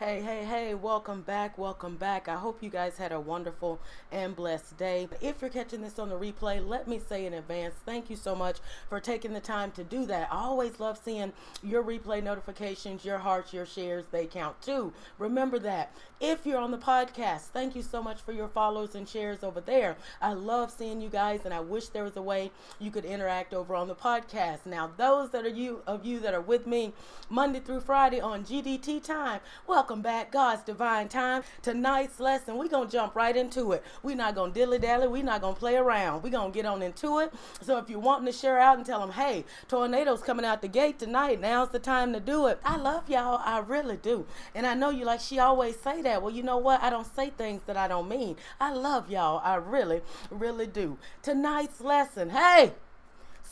Hey, hey, hey, welcome back, welcome back. I hope you guys had a wonderful and blessed day. If you're catching this on the replay, let me say in advance, thank you so much for taking the time to do that. I always love seeing your replay notifications, your hearts, your shares, they count too. Remember that. If you're on the podcast, thank you so much for your follows and shares over there. I love seeing you guys, and I wish there was a way you could interact over on the podcast. Now, those that are you of you that are with me Monday through Friday on GDT time, welcome Welcome back, God's Divine Time. Tonight's lesson, we're going to jump right into it. We're not going to dilly dally. We're not going to play around. We're going to get on into it. So if you're wanting to share out and tell them, hey, tornadoes coming out the gate tonight, now's the time to do it. I love y'all. I really do. And I know you like, she always say that. Well, you know what? I don't say things that I don't mean. I love y'all. I really, really do. Tonight's lesson, hey,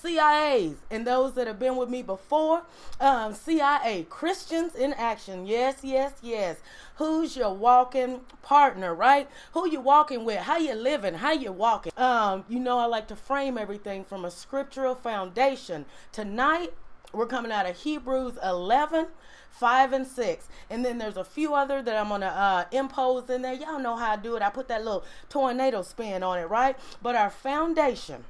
CIAs and those that have been with me before. Um, CIA, Christians in Action. Yes, yes, yes. Who's your walking partner, right? Who you walking with? How you living? How you walking? Um, you know, I like to frame everything from a scriptural foundation. Tonight, we're coming out of Hebrews 11, 5 and 6. And then there's a few other that I'm going to uh, impose in there. Y'all know how I do it. I put that little tornado spin on it, right? But our foundation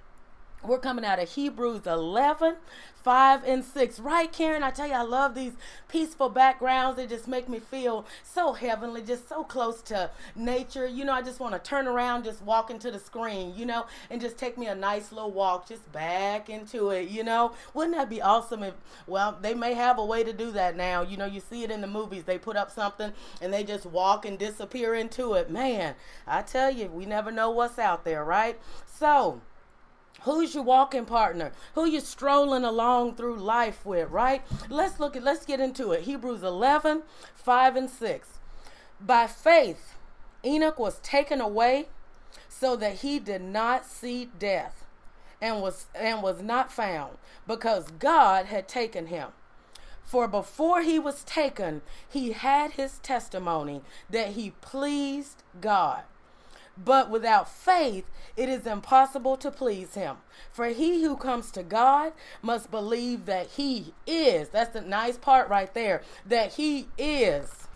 we're coming out of Hebrews 11, 5 and 6. Right, Karen? I tell you, I love these peaceful backgrounds. They just make me feel so heavenly, just so close to nature. You know, I just want to turn around, just walk into the screen, you know, and just take me a nice little walk, just back into it, you know. Wouldn't that be awesome if, well, they may have a way to do that now. You know, you see it in the movies. They put up something and they just walk and disappear into it. Man, I tell you, we never know what's out there, right? So, Who's your walking partner? Who you strolling along through life with, right? Let's look at let's get into it. Hebrews 11, 5 and 6. By faith, Enoch was taken away so that he did not see death and was and was not found because God had taken him. For before he was taken, he had his testimony that he pleased God. But without faith, it is impossible to please him. For he who comes to God must believe that he is. That's the nice part right there. That he is.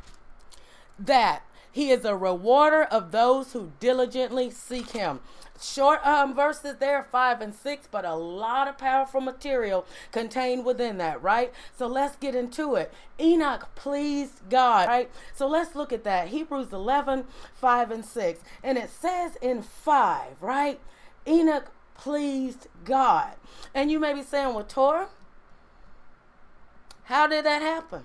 That he is a rewarder of those who diligently seek him short um, verses there, five and six, but a lot of powerful material contained within that, right? So let's get into it. Enoch pleased God, right? So let's look at that. Hebrews 11, 5 and 6. And it says in 5, right? Enoch pleased God. And you may be saying, well, Torah, how did that happen?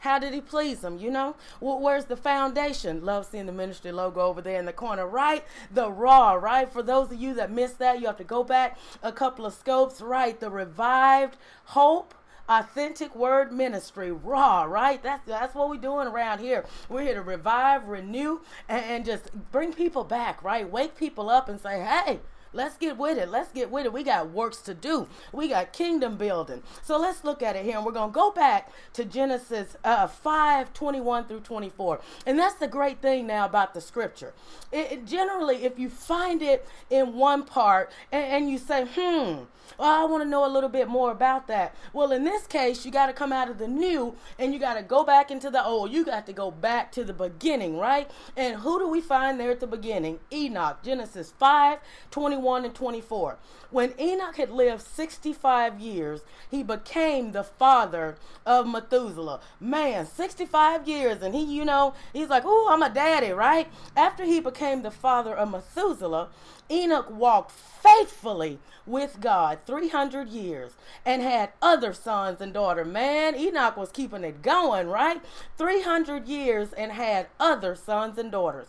How did he please them? You know, well, where's the foundation? Love seeing the ministry logo over there in the corner, right? The raw, right? For those of you that missed that, you have to go back a couple of scopes, right? The revived hope authentic word ministry raw right that's that's what we're doing around here we're here to revive renew and, and just bring people back right wake people up and say hey Let's get with it. Let's get with it. We got works to do. We got kingdom building. So let's look at it here. And we're going to go back to Genesis uh, 5 21 through 24. And that's the great thing now about the scripture. It, it generally, if you find it in one part and, and you say, hmm, well, I want to know a little bit more about that. Well, in this case, you got to come out of the new and you got to go back into the old. You got to go back to the beginning, right? And who do we find there at the beginning? Enoch, Genesis 5 21 21 and 24. When Enoch had lived 65 years, he became the father of Methuselah. Man, 65 years, and he, you know, he's like, oh, I'm a daddy, right? After he became the father of Methuselah, Enoch walked faithfully with God 300 years and had other sons and daughters. Man, Enoch was keeping it going, right? 300 years and had other sons and daughters.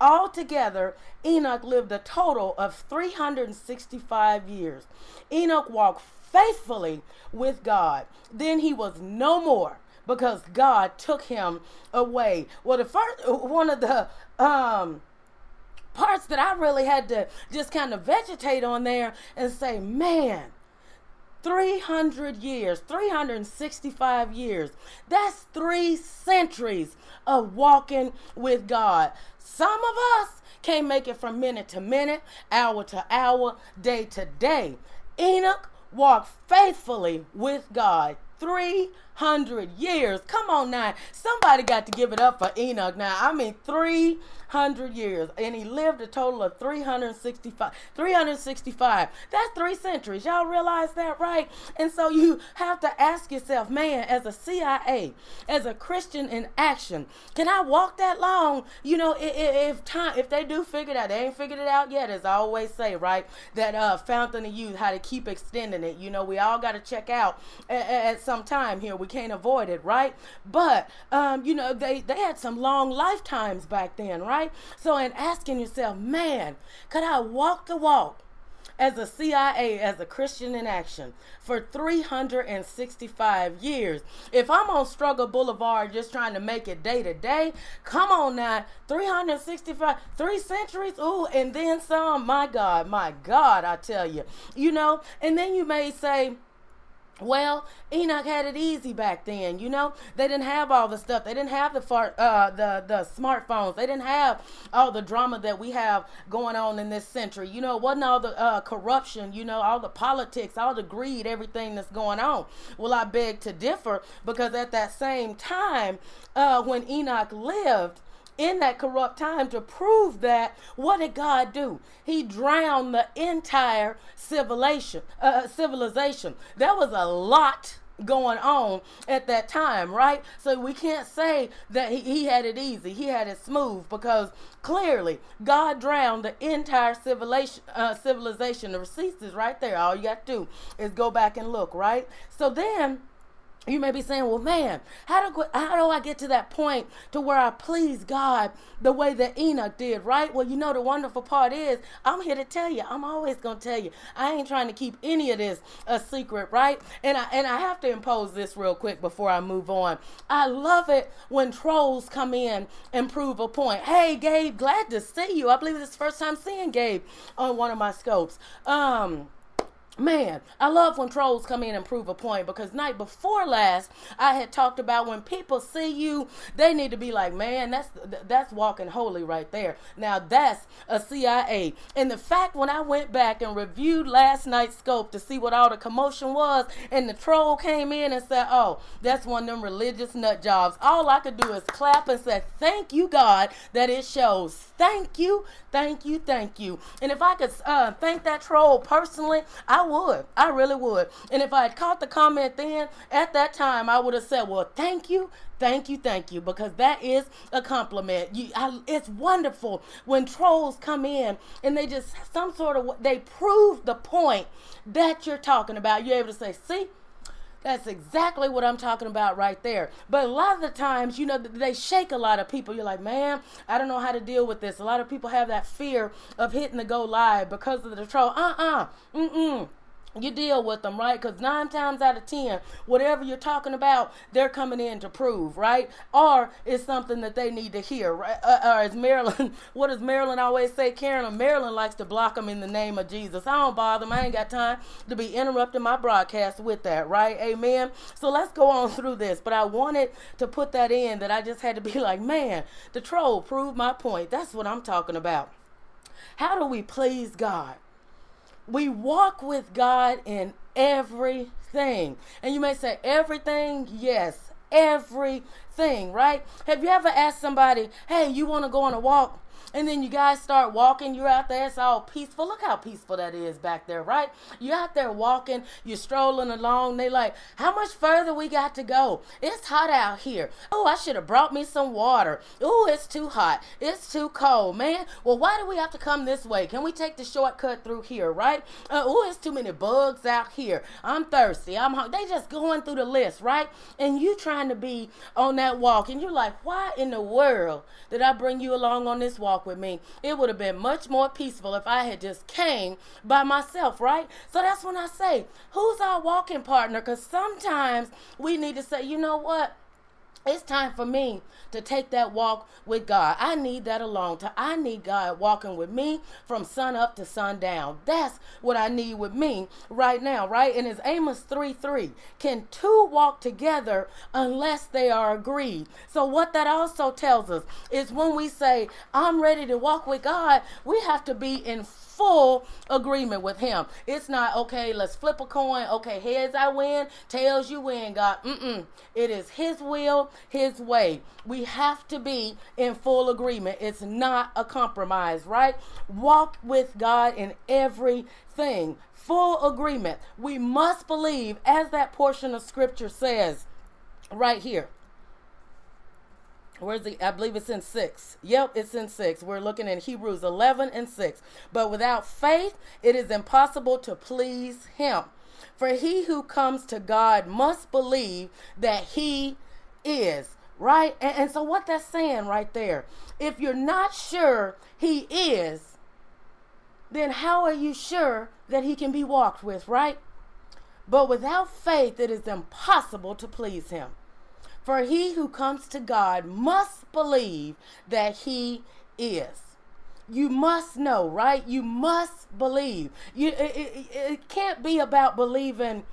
Altogether, Enoch lived a total of 365 years. Enoch walked faithfully with God. Then he was no more because God took him away. Well, the first one of the um parts that I really had to just kind of vegetate on there and say, man, 300 years, 365 years. That's three centuries of walking with God. Some of us can't make it from minute to minute, hour to hour, day to day. Enoch walked faithfully with God 300 300 years. Come on now. Somebody got to give it up for Enoch now. I mean, 300 years. And he lived a total of 365. 365. That's three centuries. Y'all realize that, right? And so you have to ask yourself, man, as a CIA, as a Christian in action, can I walk that long? You know, if, if time, if they do figure it out, they ain't figured it out yet, as I always say, right? That uh, fountain of youth, how to keep extending it. You know, we all got to check out at, at, some time here. We can't avoid it, right? But, um, you know, they, they had some long lifetimes back then, right? So, in asking yourself, man, could I walk the walk? as a CIA, as a Christian in action, for 365 years. If I'm on Struggle Boulevard just trying to make it day to day, come on now, 365, three centuries, ooh, and then some. My God, my God, I tell you. You know, and then you may say, well, Enoch had it easy back then, you know. They didn't have all the stuff. They didn't have the far, uh, the the smartphones. They didn't have all the drama that we have going on in this century. You know, it wasn't all the uh, corruption. You know, all the politics, all the greed, everything that's going on. Well, I beg to differ because at that same time, uh, when Enoch lived, in that corrupt time to prove that what did God do? He drowned the entire civilization. Uh, civilization. There was a lot going on at that time, right? So we can't say that he, he had it easy. He had it smooth because clearly God drowned the entire civilization. Uh, civilization. The receipts is right there. All you got to do is go back and look, right? So then you may be saying, well, man, how do, how do I get to that point to where I please God the way that Enoch did, right? Well, you know, the wonderful part is I'm here to tell you. I'm always going to tell you. I ain't trying to keep any of this a secret, right? And I, and I have to impose this real quick before I move on. I love it when trolls come in and prove a point. Hey, Gabe, glad to see you. I believe it's the first time seeing Gabe on one of my scopes. Um, Man, I love when trolls come in and prove a point because night before last I had talked about when people see you, they need to be like, man, that's that's walking holy right there. Now that's a CIA. And the fact when I went back and reviewed last night's scope to see what all the commotion was, and the troll came in and said, oh, that's one of them religious nut jobs. All I could do is clap and say, thank you, God, that it shows. Thank you, thank you, thank you. And if I could uh, thank that troll personally, I would. I really would. And if I had caught the comment then, at that time, I would have said, well, thank you, thank you, thank you, because that is a compliment. You, I, it's wonderful when trolls come in and they just, some sort of, they prove the point that you're talking about. You're able to say, see, that's exactly what I'm talking about right there. But a lot of the times, you know, they shake a lot of people. You're like, man, I don't know how to deal with this. A lot of people have that fear of hitting the go live because of the troll. Uh uh-uh. uh. Mm mm you deal with them, right? Because nine times out of ten, whatever you're talking about, they're coming in to prove, right? Or it's something that they need to hear, right? Uh, or as Marilyn, what does Marilyn always say? Karen, Marilyn likes to block them in the name of Jesus. I don't bother them. I ain't got time to be interrupting my broadcast with that, right? Amen. So let's go on through this. But I wanted to put that in that I just had to be like, man, the troll proved my point. That's what I'm talking about. How do we please God? We walk with God in everything. And you may say, everything? Yes, everything, right? Have you ever asked somebody, hey, you want to go on a walk? And then you guys start walking. You're out there. It's all peaceful. Look how peaceful that is back there, right? You're out there walking. You're strolling along. They like, how much further we got to go? It's hot out here. Oh, I should have brought me some water. Oh, it's too hot. It's too cold, man. Well, why do we have to come this way? Can we take the shortcut through here, right? Uh, oh, it's too many bugs out here. I'm thirsty. I'm hungry. They just going through the list, right? And you trying to be on that walk, and you're like, why in the world did I bring you along on this walk? Walk with me. It would have been much more peaceful if I had just came by myself, right? So that's when I say, who's our walking partner? Because sometimes we need to say, you know what? It's time for me to take that walk with God. I need that alone. I need God walking with me from sun up to sundown. That's what I need with me right now, right? And it's Amos 3 3. Can two walk together unless they are agreed? So, what that also tells us is when we say, I'm ready to walk with God, we have to be in full agreement with Him. It's not, okay, let's flip a coin. Okay, heads I win, tails you win, God. Mm-mm. It is His will, His way. We have to be in full agreement. It's not a compromise, right? Walk with God in everything. Full agreement. We must believe, as that portion of scripture says right here. Where's the? I believe it's in six. Yep, it's in six. We're looking in Hebrews 11 and 6. But without faith, it is impossible to please Him. For he who comes to God must believe that He is. Right? And, and so, what that's saying right there, if you're not sure He is, then how are you sure that He can be walked with? Right? But without faith, it is impossible to please Him. For he who comes to God must believe that he is. You must know, right? You must believe. You it, it, it can't be about believing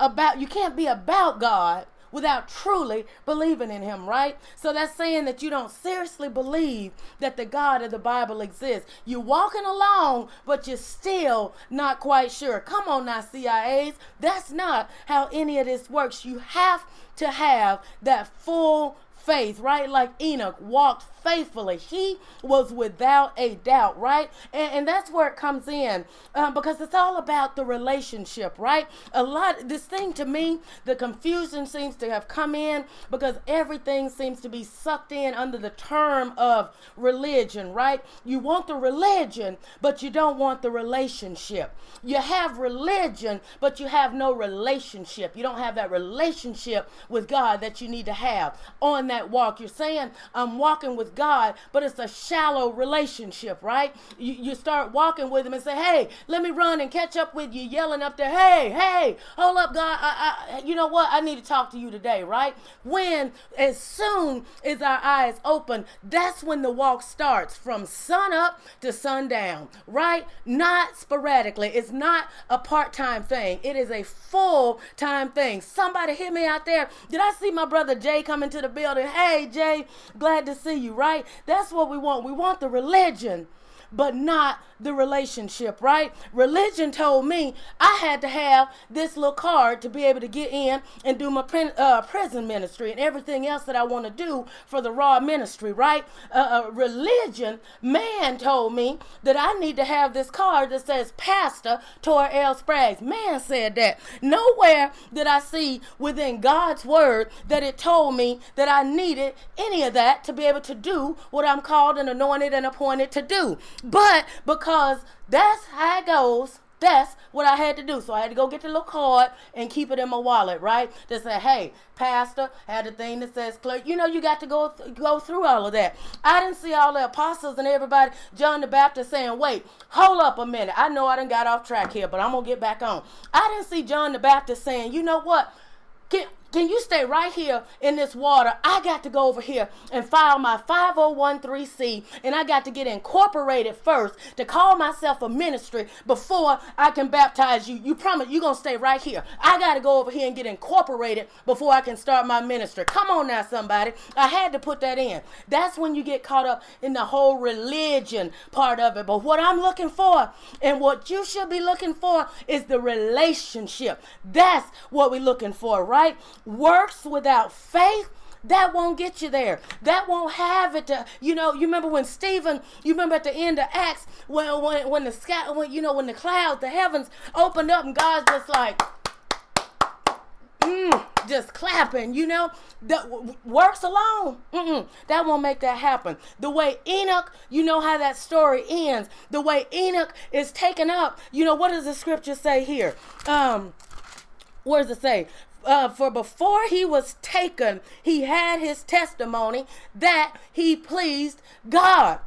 about you can't be about God without truly believing in him, right? So that's saying that you don't seriously believe that the God of the Bible exists. You're walking along, but you're still not quite sure. Come on now, CIAs. That's not how any of this works. You have to have that full faith, right? Like Enoch walked faithfully. He was without a doubt, right? And, and that's where it comes in um, because it's all about the relationship, right? A lot, this thing to me, the confusion seems to have come in because everything seems to be sucked in under the term of religion, right? You want the religion, but you don't want the relationship. You have religion, but you have no relationship. You don't have that relationship with God that you need to have on that that walk. You're saying, I'm walking with God, but it's a shallow relationship, right? You, you start walking with Him and say, hey, let me run and catch up with you, yelling up there, hey, hey, hold up, God. I, I, you know what? I need to talk to you today, right? When, as soon as our eyes open, that's when the walk starts from sun up to sundown, right? Not sporadically. It's not a part time thing, it is a full time thing. Somebody hit me out there. Did I see my brother Jay coming to the building? Hey, Jay, glad to see you, right? That's what we want. We want the religion, but not the relationship, right? Religion told me I had to have this little card to be able to get in and do my uh, prison ministry and everything else that I want to do for the raw ministry, right? Uh, uh, religion, man told me that I need to have this card that says Pastor Tor L. Spraggs. Man said that. Nowhere did I see within God's word that it told me that I needed any of that to be able to do what I'm called and anointed and appointed to do. But because that's how it goes. That's what I had to do. So I had to go get the little card and keep it in my wallet, right? To say, hey, pastor, had the thing that says clerk. You know, you got to go th- go through all of that. I didn't see all the apostles and everybody, John the Baptist saying, wait, hold up a minute. I know I done got off track here, but I'm going to get back on. I didn't see John the Baptist saying, you know what? Get, can you stay right here in this water? I got to go over here and file my 5013C and I got to get incorporated first to call myself a ministry before I can baptize you. You promise you're going to stay right here. I got to go over here and get incorporated before I can start my ministry. Come on now, somebody. I had to put that in. That's when you get caught up in the whole religion part of it. But what I'm looking for and what you should be looking for is the relationship. That's what we're looking for, right? Works without faith that won't get you there. That won't have it to, you know, you remember when Stephen, you remember at the end of Acts, when when, when the sky, when, you know, when the clouds, the heavens opened up and God's just like, mm, just clapping, you know, that works alone. Mm-mm, that won't make that happen. The way Enoch, you know how that story ends. The way Enoch is taken up, you know, what does the scripture say here? Um, what does it say? Uh, for before he was taken, he had his testimony that he pleased God.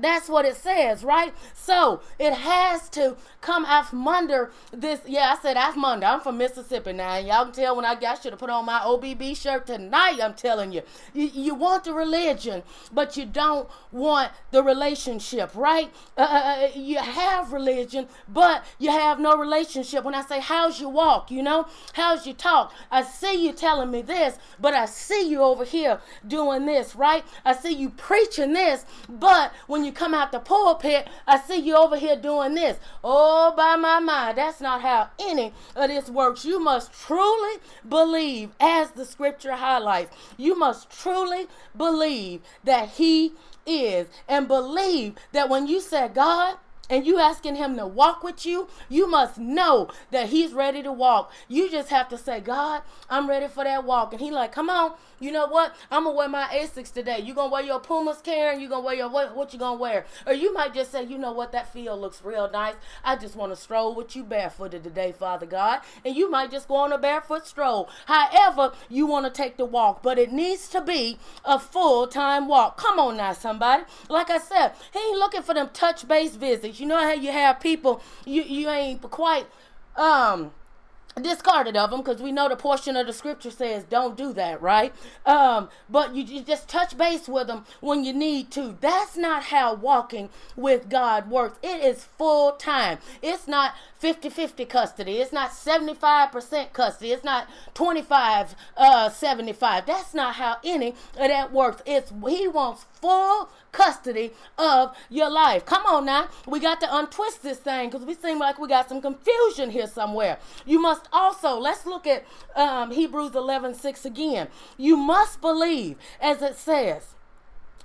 That's what it says, right? So it has to come under this. Yeah, I said from. I'm from Mississippi now. Y'all can tell when I got should have put on my OBB shirt tonight. I'm telling you. you. You want the religion, but you don't want the relationship, right? Uh, uh, uh, you have religion, but you have no relationship. When I say, how's your walk? You know, how's your talk? I see you telling me this, but I see you over here doing this, right? I see you preaching this, but when you you come out the pulpit, I see you over here doing this. Oh, by my mind, that's not how any of this works. You must truly believe, as the scripture highlights, you must truly believe that He is, and believe that when you say, God, and you asking him to walk with you, you must know that he's ready to walk. You just have to say, God, I'm ready for that walk. And he like, come on, you know what? I'm gonna wear my Asics today. You gonna wear your Pumas, Karen? You gonna wear your what? What you gonna wear? Or you might just say, you know what? That field looks real nice. I just want to stroll with you barefooted today, Father God. And you might just go on a barefoot stroll. However, you want to take the walk, but it needs to be a full time walk. Come on now, somebody. Like I said, he ain't looking for them touch base visits. You know how you have people you you ain't quite um discarded of them because we know the portion of the scripture says don't do that right? Um, but you, you, just touch base with them when you need to. That's not how walking with god works. It is full time. It's not 50-50 custody. It's not 75% custody. It's not 25 uh, 75 that's not how any of that works. It's he wants full custody of your life. Come on now. We got to untwist this thing because we seem like we got some confusion here somewhere. You must also, let's look at um, Hebrews 11 6 again. You must believe, as it says,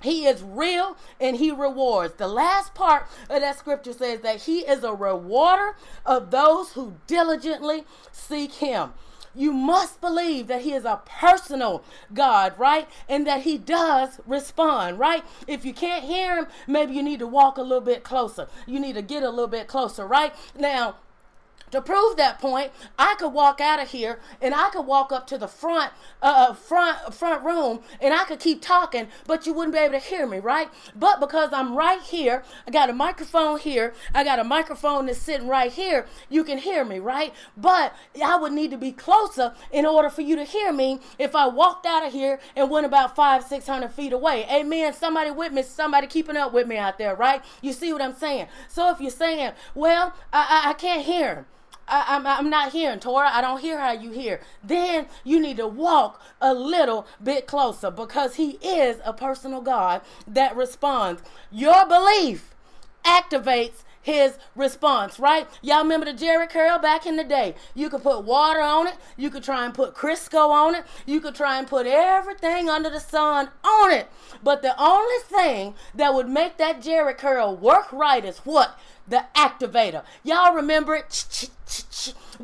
he is real and he rewards. The last part of that scripture says that he is a rewarder of those who diligently seek him you must believe that he is a personal God, right? And that he does respond, right? If you can't hear him, maybe you need to walk a little bit closer. You need to get a little bit closer, right? Now, to prove that point, I could walk out of here and I could walk up to the front, uh, uh, front, front room, and I could keep talking, but you wouldn't be able to hear me, right? But because I'm right here, I got a microphone here, I got a microphone that's sitting right here, you can hear me, right? But I would need to be closer in order for you to hear me if I walked out of here and went about five, six hundred feet away. Amen. Somebody with me, somebody keeping up with me out there, right? You see what I'm saying? So if you're saying, well, I, I, I can't hear him. I, am I'm, I'm not hearing, Torah. I don't hear how you hear. Then you need to walk a little bit closer because He is a personal God that responds. Your belief activates his response, right? Y'all remember the Jheri curl back in the day? You could put water on it. You could try and put Crisco on it. You could try and put everything under the sun on it. But the only thing that would make that Jheri curl work right is what? the activator. Y'all remember it?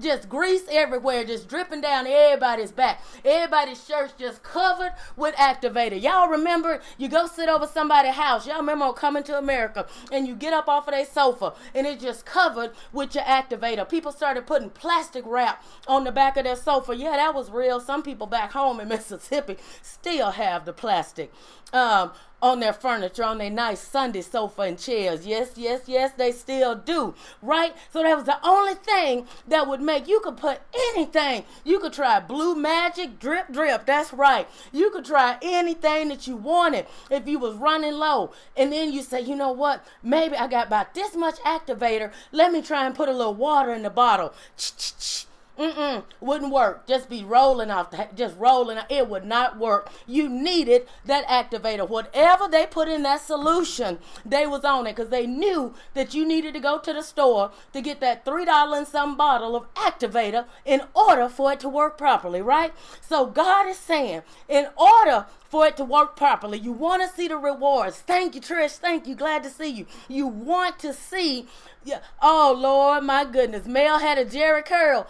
Just grease everywhere, just dripping down everybody's back. Everybody's shirts just covered with activator. Y'all remember? You go sit over somebody's house. Y'all remember coming to America and you get up off of their sofa and it's just covered with your activator. People started putting plastic wrap on the back of their sofa. Yeah, that was real. Some people back home in Mississippi still have the plastic. Um, on their furniture, on their nice Sunday sofa and chairs. Yes, yes, yes, they still do. Right? So that was the only thing that would make you could put anything. You could try blue magic, drip, drip. That's right. You could try anything that you wanted if you was running low. And then you say, you know what? Maybe I got about this much activator. Let me try and put a little water in the bottle. Ch-ch-ch Mm-mm, wouldn't work. Just be rolling off, the, just rolling. It would not work. You needed that activator. Whatever they put in that solution, they was on it because they knew that you needed to go to the store to get that three dollar and some bottle of activator in order for it to work properly, right? So God is saying, in order for it to work properly. You want to see the rewards. Thank you, Trish. Thank you. Glad to see you. You want to see, yeah. oh Lord, my goodness. Mel had a Jheri curl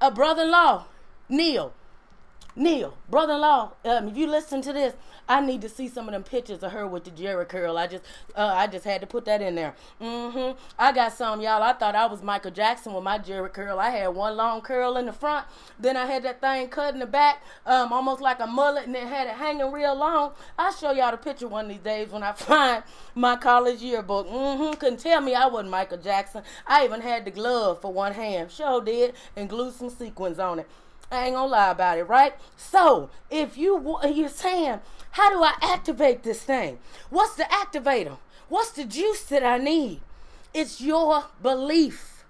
a brother-in-law, Neil. Neil, brother-in-law, um, if you listen to this, I need to see some of them pictures of her with the Jheri curl. I just, uh, I just had to put that in there. Mm-hmm. I got some, y'all. I thought I was Michael Jackson with my Jheri curl. I had one long curl in the front, then I had that thing cut in the back, um, almost like a mullet, and then had it hanging real long. I'll show y'all the picture one of these days when I find my college yearbook. Mm-hmm. Couldn't tell me I wasn't Michael Jackson. I even had the glove for one hand. Sure did, and glued some sequins on it. I ain't gonna lie about it, right? So if you you're saying, how do I activate this thing? What's the activator? What's the juice that I need? It's your belief.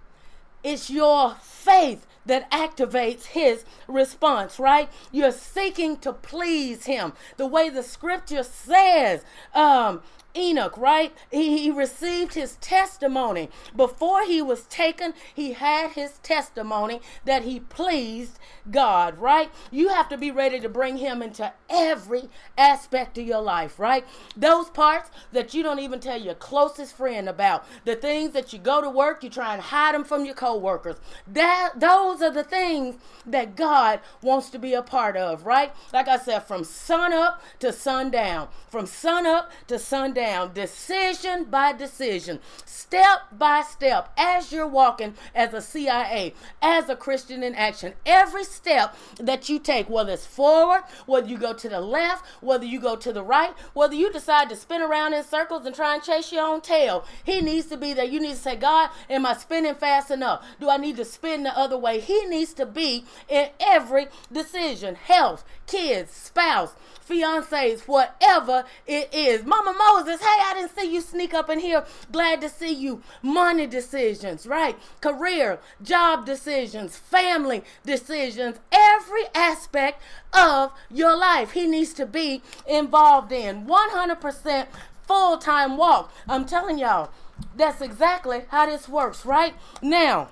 It's your faith that activates his response, right? You're seeking to please him. The way the scripture says, um, Enoch, right? He, he received his testimony. Before he was taken, he had his testimony that he pleased God, right? You have to be ready to bring him into every aspect of your life, right? Those parts that you don't even tell your closest friend about, the things that you go to work, you try and hide them from your coworkers. That those are the things that God wants to be a part of, right? Like I said, from sun up to sundown, from sun up to sundown, decision by decision, step by step, as you're walking as a CIA, as a Christian in action, every step that you take, whether it's forward, whether you go to the left, whether you go to the right, whether you decide to spin around in circles and try and chase your own tail, He needs to be there. You need to say, God, am I spinning fast enough? Do I need to spin the other way? He needs to be in every decision health, kids, spouse, fiancés, whatever it is. Mama Moses, hey, I didn't see you sneak up in here. Glad to see you. Money decisions, right? Career, job decisions, family decisions, every aspect of your life. He needs to be involved in 100% full time walk. I'm telling y'all, that's exactly how this works, right? Now,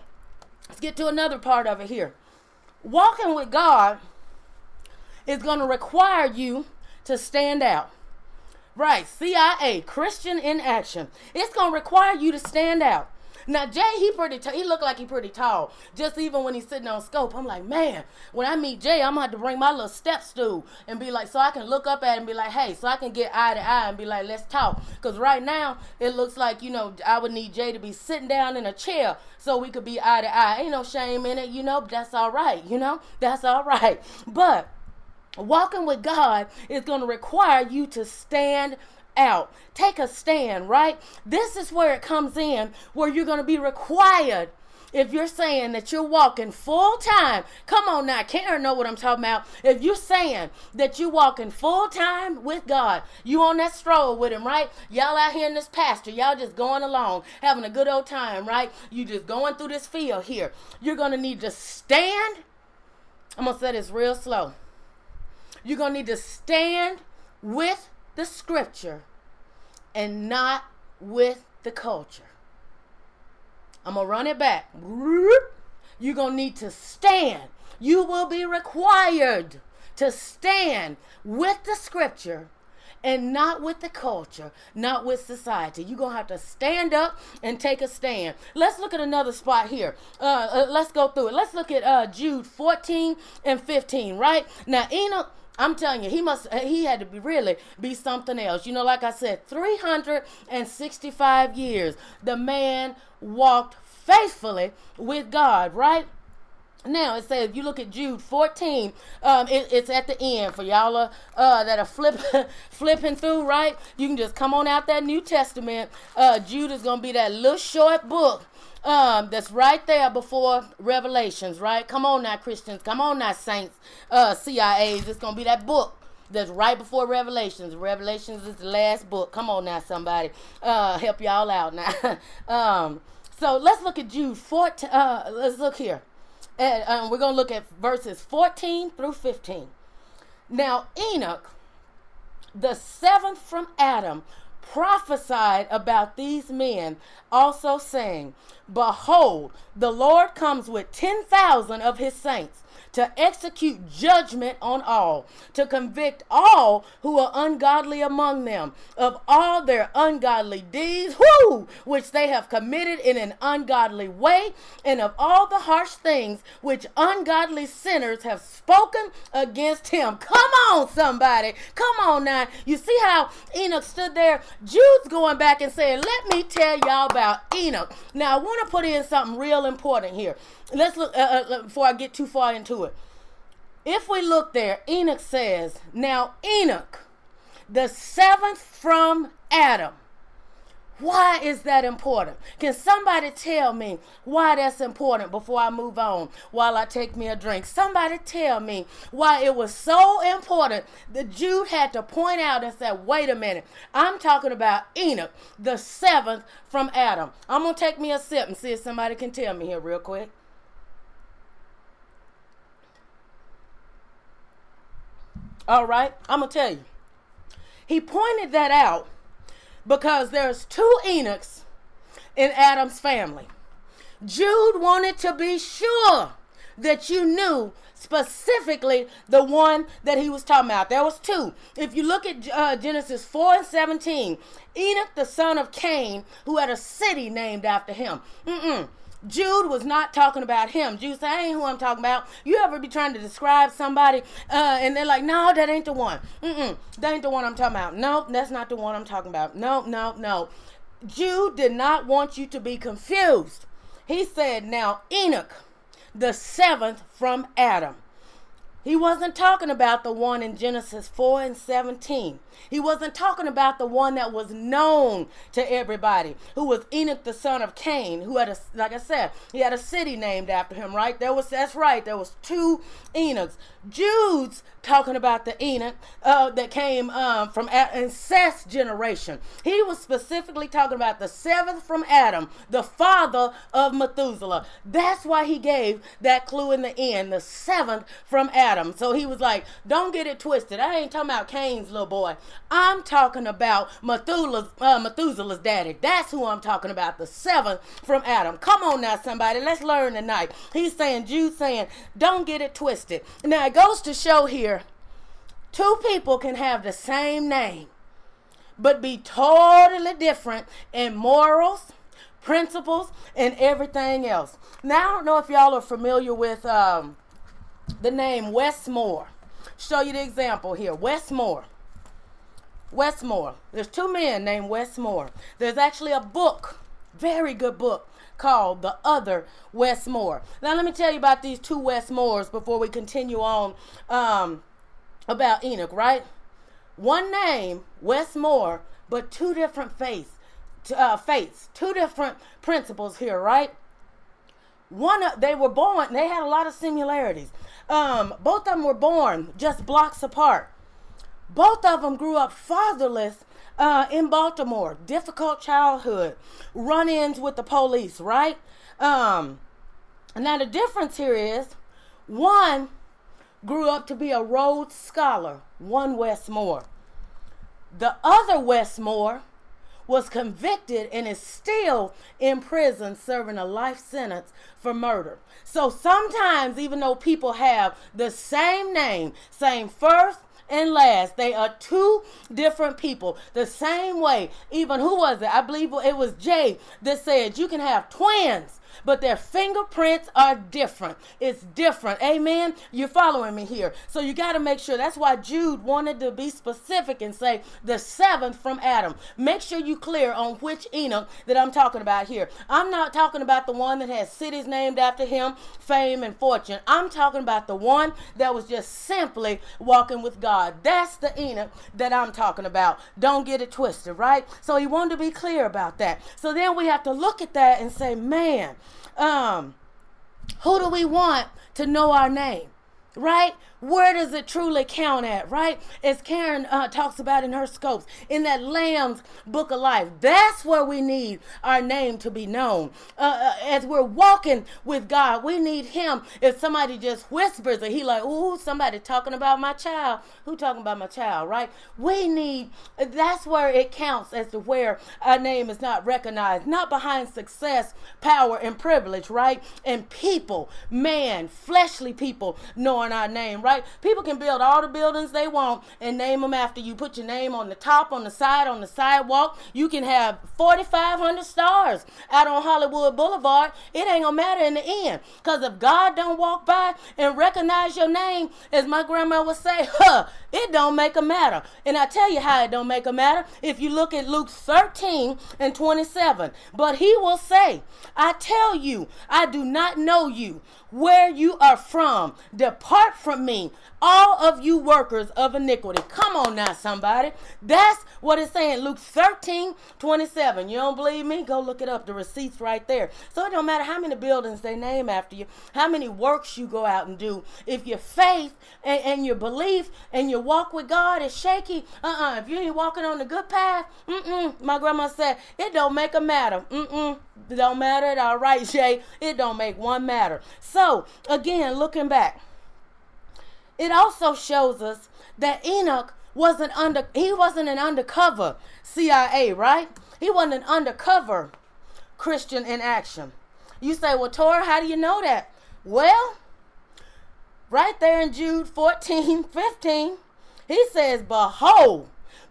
let's get to another part of it here. Walking with God is going to require you to stand out. Right, CIA, Christian in action. It's going to require you to stand out. Now Jay, he pretty t- he looked like he pretty tall. Just even when he's sitting on scope, I'm like, man, when I meet Jay, I'm gonna have to bring my little step stool and be like, so I can look up at him and be like, hey, so I can get eye to eye and be like, let's talk. Cause right now it looks like you know I would need Jay to be sitting down in a chair so we could be eye to eye. Ain't no shame in it, you know. But That's all right, you know. That's all right. But walking with God is going to require you to stand out. Take a stand, right? This is where it comes in, where you're going to be required. If you're saying that you're walking full time, come on now, Karen know what I'm talking about. If you're saying that you're walking full time with God, you on that stroll with Him, right? Y'all out here in this pasture, y'all just going along, having a good old time, right? You just going through this field here. You're gonna need to stand. I'm gonna say this real slow. You're gonna need to stand with the scripture and not with the culture. I'm going to run it back. You're going to need to stand. You will be required to stand with the scripture and not with the culture, not with society. You're going to have to stand up and take a stand. Let's look at another spot here. Uh, uh, let's go through it. Let's look at uh, Jude 14 and 15, right? Now, Enoch I'm telling you, he must uh, he had to be really be something else. You know, like I said, 365 years the man walked faithfully with God, right? Now it says you look at Jude 14. Um, it, it's at the end for y'all uh, uh, that are flip, flipping through, right? You can just come on out that New Testament. Uh, Jude is gonna be that little short book um, that's right there before Revelations, right? Come on now, Christians. Come on now, saints, uh, CIAs. It's going to be that book that's right before Revelations. Revelations is the last book. Come on now, somebody. Uh, help y'all out now. um, so let's look at Jude 14. Uh, let's look here. And, um, we're going to look at verses 14 through 15. Now, Enoch, the seventh from Adam, prophesied about these men, also saying, Behold, the Lord comes with 10,000 of his saints to execute judgment on all, to convict all who are ungodly among them of all their ungodly deeds, whoo, which they have committed in an ungodly way, and of all the harsh things which ungodly sinners have spoken against him. Come on, somebody. Come on now. You see how Enoch stood there? Jude's going back and saying, Let me tell y'all about Enoch. Now, I want to put in something real important here let's look uh, uh, before I get too far into it. If we look there, Enoch says, Now Enoch, the seventh from Adam. Why is that important? Can somebody tell me why that's important before I move on while I take me a drink? Somebody tell me why it was so important that Jude had to point out and say, wait a minute, I'm talking about Enoch, the seventh from Adam. I'm going to take me a sip and see if somebody can tell me here real quick. All right, I'm going to tell you. He pointed that out because there's two Enochs in Adam's family. Jude wanted to be sure that you knew specifically the one that he was talking about. There was two. If you look at uh, Genesis 4 and 17, Enoch, the son of Cain, who had a city named after him. Mm-mm. Jude was not talking about him. Jude said, ain't who I'm talking about. You ever be trying to describe somebody uh, and they're like, no, that ain't the one. Mm-mm, that ain't the one I'm talking about. No, that's not the one I'm talking about. No, no, no. Jude did not want you to be confused. He said, now Enoch, the seventh from Adam. He wasn't talking about the one in Genesis 4 and 17. He wasn't talking about the one that was known to everybody, who was Enoch the son of Cain, who had a like I said, he had a city named after him, right? There was that's right, there was two Enochs. Jude's talking about the Enoch uh, that came um, from incest generation. He was specifically talking about the seventh from Adam, the father of Methuselah. That's why he gave that clue in the end, the seventh from Adam. So he was like, don't get it twisted. I ain't talking about Cain's little boy. I'm talking about Methuselah's, uh, Methuselah's daddy. That's who I'm talking about, the seventh from Adam. Come on now, somebody. Let's learn tonight. He's saying, Jude saying, don't get it twisted. Now, it goes to show here two people can have the same name, but be totally different in morals, principles, and everything else. Now, I don't know if y'all are familiar with um, the name Wes Moore. Show you the example here. Wes Moore. Westmore. There's two men named Wes Moore. There's actually a book, very good book, called The Other Wes Moore. Now, let me tell you about these two Wes Moores before we continue on um, about Enoch, right? One name, Wes Moore, but two different faiths, uh, faiths, two different principles here, right? One, of, they were born, they had a lot of similarities. Um, both of them were born just blocks apart. Both of them grew up fatherless uh, in Baltimore. Difficult childhood, run ins with the police, right? Um, now, the difference here is one grew up to be a Rhodes Scholar, one Wes Moore. The other Wes Moore was convicted and is still in prison serving a life sentence for murder. So sometimes, even though people have the same name, same first, and last. They are two different people. The same way, even who was it? I believe it was Jay that said you can have twins but their fingerprints are different. It's different. Amen. You're following me here. So you got to make sure. That's why Jude wanted to be specific and say the seventh from Adam. Make sure you clear on which Enoch that I'm talking about here. I'm not talking about the one that has cities named after him, fame and fortune. I'm talking about the one that was just simply walking with God. That's the Enoch that I'm talking about. Don't get it twisted, right? So he wanted to be clear about that. So then we have to look at that and say, man, um, who do we want to know our name? Right? Where does it truly count at, right? As Karen uh, talks about in her scopes, in that Lamb's book of life. That's where we need our name to be known. Uh, uh, as we're walking with God, we need Him. If somebody just whispers and He like, ooh, somebody talking about my child. Who talking about my child, right? We need, that's where it counts as to where our name is not recognized. Not behind success, power, and privilege, right? And people, man, fleshly people knowing our name, right? People can build all the buildings they want and name them after you. Put your name on the top, on the side, on the sidewalk. You can have 4,500 stars out on Hollywood Boulevard. It ain't gonna matter in the end. Because if God don't walk by and recognize your name, as my grandma would say, huh, it don't make a matter. And I tell you how it don't make a matter. If you look at Luke 13 and 27, but he will say, I tell you, I do not know you where you are from. Depart from me, all of you workers of iniquity. Come on now, somebody. That's what it's saying. Luke 13, 27. You don't believe me? Go look it up. The receipts right there. So it don't matter how many buildings they name after you, how many works you go out and do. If your faith and, and your belief and your walk with God is shaky, uh-uh. If you ain't walking on the good path, mm-mm. My grandma said, it don't make a matter. Mm-mm. Don't matter at all. Right, Jay? It don't make one matter. So, again, looking back, it also shows us that Enoch wasn't under he wasn't an undercover CIA, right? He wasn't an undercover Christian in action. You say, well, Tora, how do you know that? Well, right there in Jude 14, 15, he says, Behold,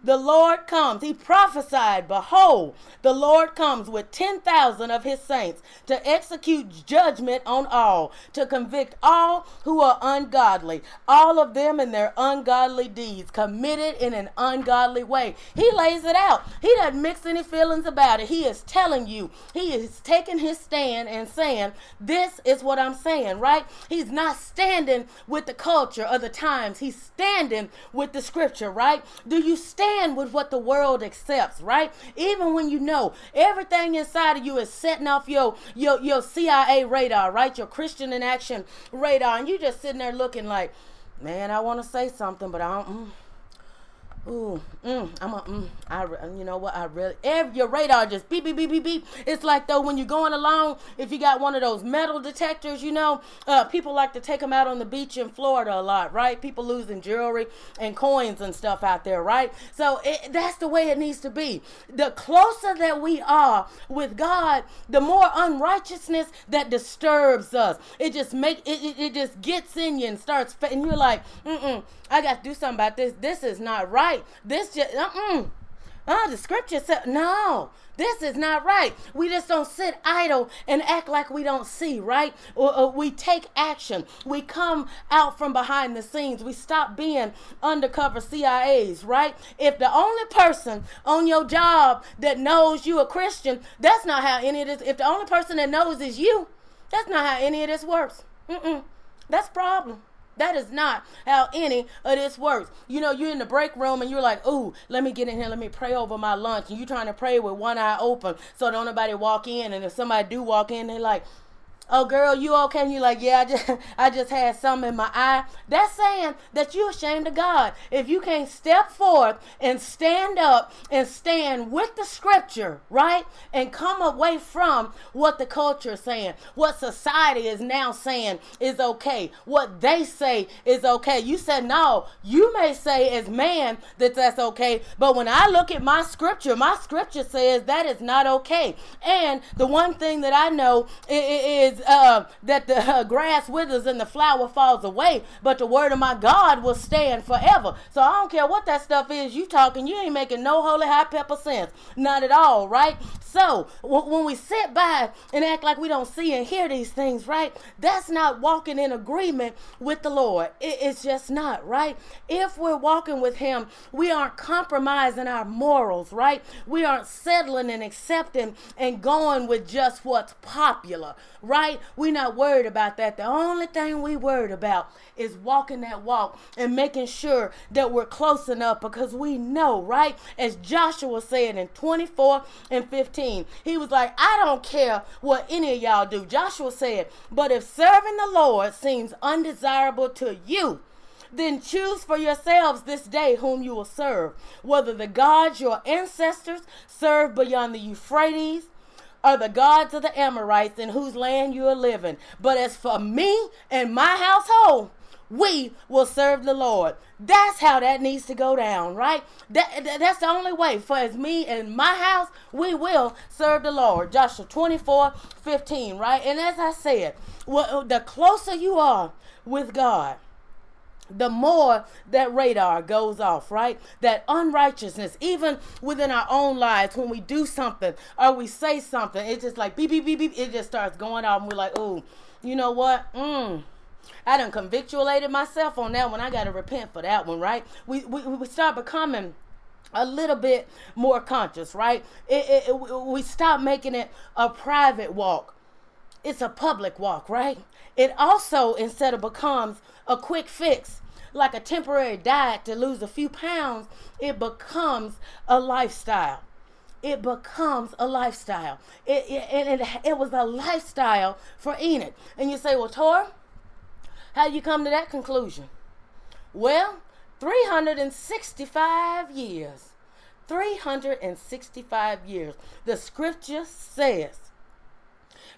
the Lord comes. He prophesied, Behold, the Lord comes with 10,000 of his saints to execute judgment on all, to convict all who are ungodly, all of them in their ungodly deeds, committed in an ungodly way. He lays it out. He doesn't mix any feelings about it. He is telling you, he is taking his stand and saying, This is what I'm saying, right? He's not standing with the culture of the times, he's standing with the scripture, right? Do you stand with what the world accepts, right? Even when you know everything inside of you is setting off your your your CIA radar, right? Your Christian in action radar, and you just sitting there looking like, man, I want to say something, but I don't. Mm Ooh, mm, I'm a, mm, I, you know what? I really, every, your radar just beep, beep, beep, beep, beep. It's like though when you're going along, if you got one of those metal detectors, you know, uh, people like to take them out on the beach in Florida a lot, right? People losing jewelry and coins and stuff out there, right? So it, that's the way it needs to be. The closer that we are with God, the more unrighteousness that disturbs us. It just make it, it, it just gets in you and starts, and you're like, mm. I got to do something about this. This is not right. This just, uh-uh. Oh, the scripture said, no, this is not right. We just don't sit idle and act like we don't see, right? Or, or, we take action. We come out from behind the scenes. We stop being undercover CIAs, right? If the only person on your job that knows you a Christian, that's not how any of this, if the only person that knows is you, that's not how any of this works. Mm-mm. That's problem. That is not how any of this works. You know, you're in the break room and you're like, "Ooh, let me get in here. Let me pray over my lunch." And you're trying to pray with one eye open so don't nobody walk in. And if somebody do walk in, they're like, oh girl you okay? And you like yeah i just i just had something in my eye. That's saying that you're ashamed of god. If you can't step forth and stand up and stand with the scripture right and come away from what the culture is saying what society is now saying is okay what they say is okay. You said no you may say as man that that's okay but when i look at my scripture my scripture says that is not okay. And the one thing that i know is uh, that the uh, grass withers and the flower falls away, but the word of my God will stand forever. So I don't care what that stuff is you talking, you ain't making no holy hot pepper sense. Not at all, right? So w- when we sit by and act like we don't see and hear these things, right? That's not walking in agreement with the Lord. It- it's just not, right? If we're walking with Him, we aren't compromising our morals, right? We aren't settling and accepting and going with just what's popular, right? We're not worried about that. The only thing we worried about is walking that walk and making sure that we're close enough because we know, right? As Joshua said in 24 and 15, he was like, I don't care what any of y'all do. Joshua said, but if serving the Lord seems undesirable to you, then choose for yourselves this day whom you will serve, whether the gods your ancestors served beyond the Euphrates are the gods of the Amorites in whose land you are living. But as for me and my household, we will serve the Lord. That's how that needs to go down, right? That, that, that's the only way. For as me and my house, we will serve the Lord. Joshua 24, 15, right? And as I said, well, the closer you are with God, the more that radar goes off, right? That unrighteousness, even within our own lives, when we do something or we say something, it's just like beep, beep, beep, beep. It just starts going off, and we're like, oh, you know what? Mm. I done convictualated myself on that one. I got to repent for that one, right? We, we, we start becoming a little bit more conscious, right? It, it, it, we stop making it a private walk. It's a public walk, right? It also, instead of becomes a quick fix, like a temporary diet to lose a few pounds, it becomes a lifestyle. It becomes a lifestyle. It, it, and it, it was a lifestyle for Enoch. And you say, well, Tor, how you come to that conclusion? Well, 365 years. 365 years. The scripture says,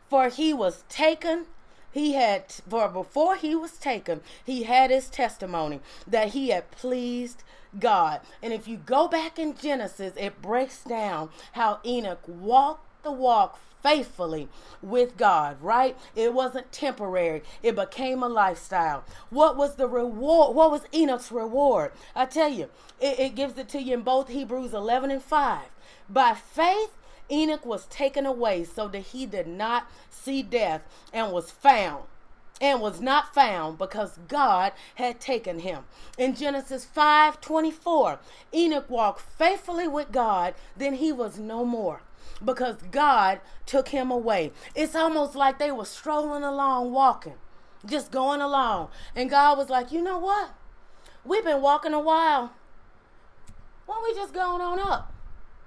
For he was taken he had for before he was taken he had his testimony that he had pleased god and if you go back in genesis it breaks down how enoch walked the walk faithfully with God, right? It wasn't temporary, it became a lifestyle. What was the reward? What was Enoch's reward? I tell you, it, it gives it to you in both Hebrews 11 and 5. By faith, Enoch was taken away so that he did not see death and was found and was not found because God had taken him. In Genesis 5 24, Enoch walked faithfully with God, then he was no more because God took him away. It's almost like they were strolling along, walking, just going along. And God was like, you know what? We've been walking a while. Why don't we just going on up?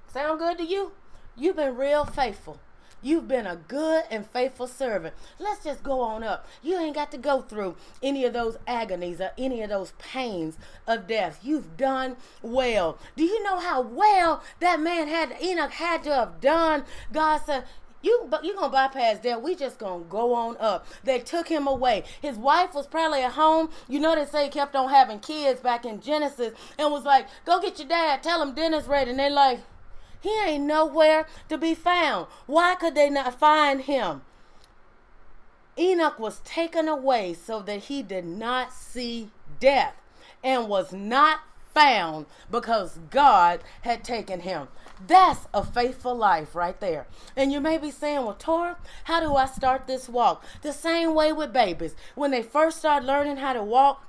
Sound good to you? You've been real faithful. You've been a good and faithful servant. Let's just go on up. You ain't got to go through any of those agonies or any of those pains of death. You've done well. Do you know how well that man had Enoch had to have done? God said, you you gonna bypass that. We just gonna go on up. They took him away. His wife was probably at home. You know they say he kept on having kids back in Genesis and was like, "Go get your dad. Tell him dinner's ready." And they like, he ain't nowhere to be found. Why could they not find him? Enoch was taken away so that he did not see death and was not found because God had taken him. That's a faithful life right there. And you may be saying, Well, Tora, how do I start this walk? The same way with babies. When they first start learning how to walk,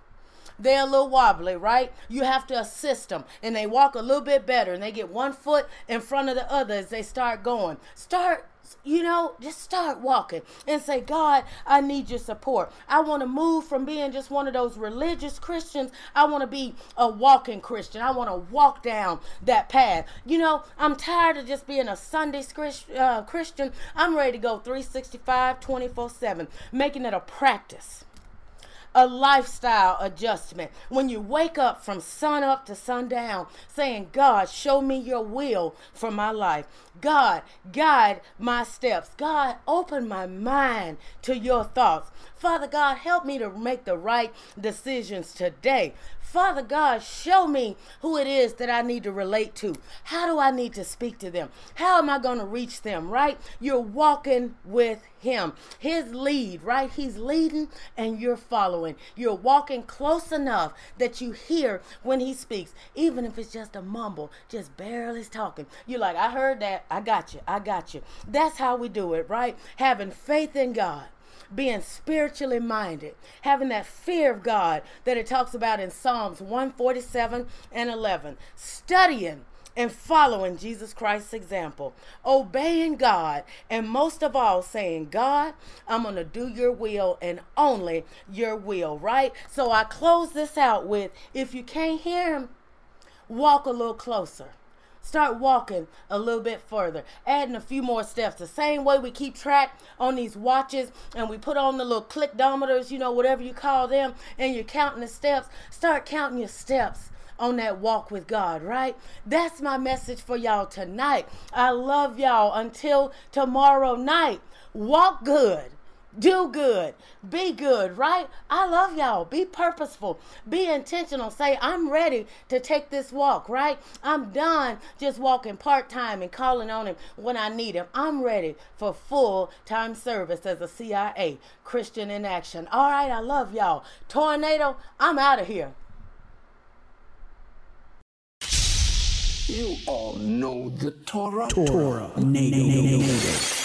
they're a little wobbly, right? You have to assist them and they walk a little bit better and they get one foot in front of the other as they start going. Start you know, just start walking and say, God, I need your support. I want to move from being just one of those religious Christians. I want to be a walking Christian. I want to walk down that path. You know, I'm tired of just being a Sunday uh, Christian. I'm ready to go 365, 24 7, making it a practice a lifestyle adjustment. When you wake up from sun up to sundown, saying, God, show me your will for my life. God, guide my steps. God, open my mind to your thoughts. Father God, help me to make the right decisions today. Father God, show me who it is that I need to relate to. How do I need to speak to them? How am I going to reach them, right? You're walking with Him, His lead, right? He's leading and you're following. You're walking close enough that you hear when He speaks, even if it's just a mumble, just barely talking. You're like, I heard that. I got you. I got you. That's how we do it, right? Having faith in God being spiritually minded, having that fear of God that it talks about in Psalms 147 and 11, studying and following Jesus Christ's example, obeying God, and most of all saying, God, I'm going to do your will and only your will, right? So I close this out with if you can't hear him, walk a little closer. Start walking a little bit further, adding a few more steps. The same way we keep track on these watches and we put on the little clickometers, you know, whatever you call them, and you're counting the steps. Start counting your steps on that walk with God, right? That's my message for y'all tonight. I love y'all until tomorrow night. Walk good do good, be good, right? I love y'all. Be purposeful, be intentional. Say, I'm ready to take this walk, right? I'm done just walking part time and calling on Him when I need Him. I'm ready for full time service as a CIA Christian in action. All right, I love y'all. Tornado, I'm out of here. You all know the Torah. Torah. Torah. Native.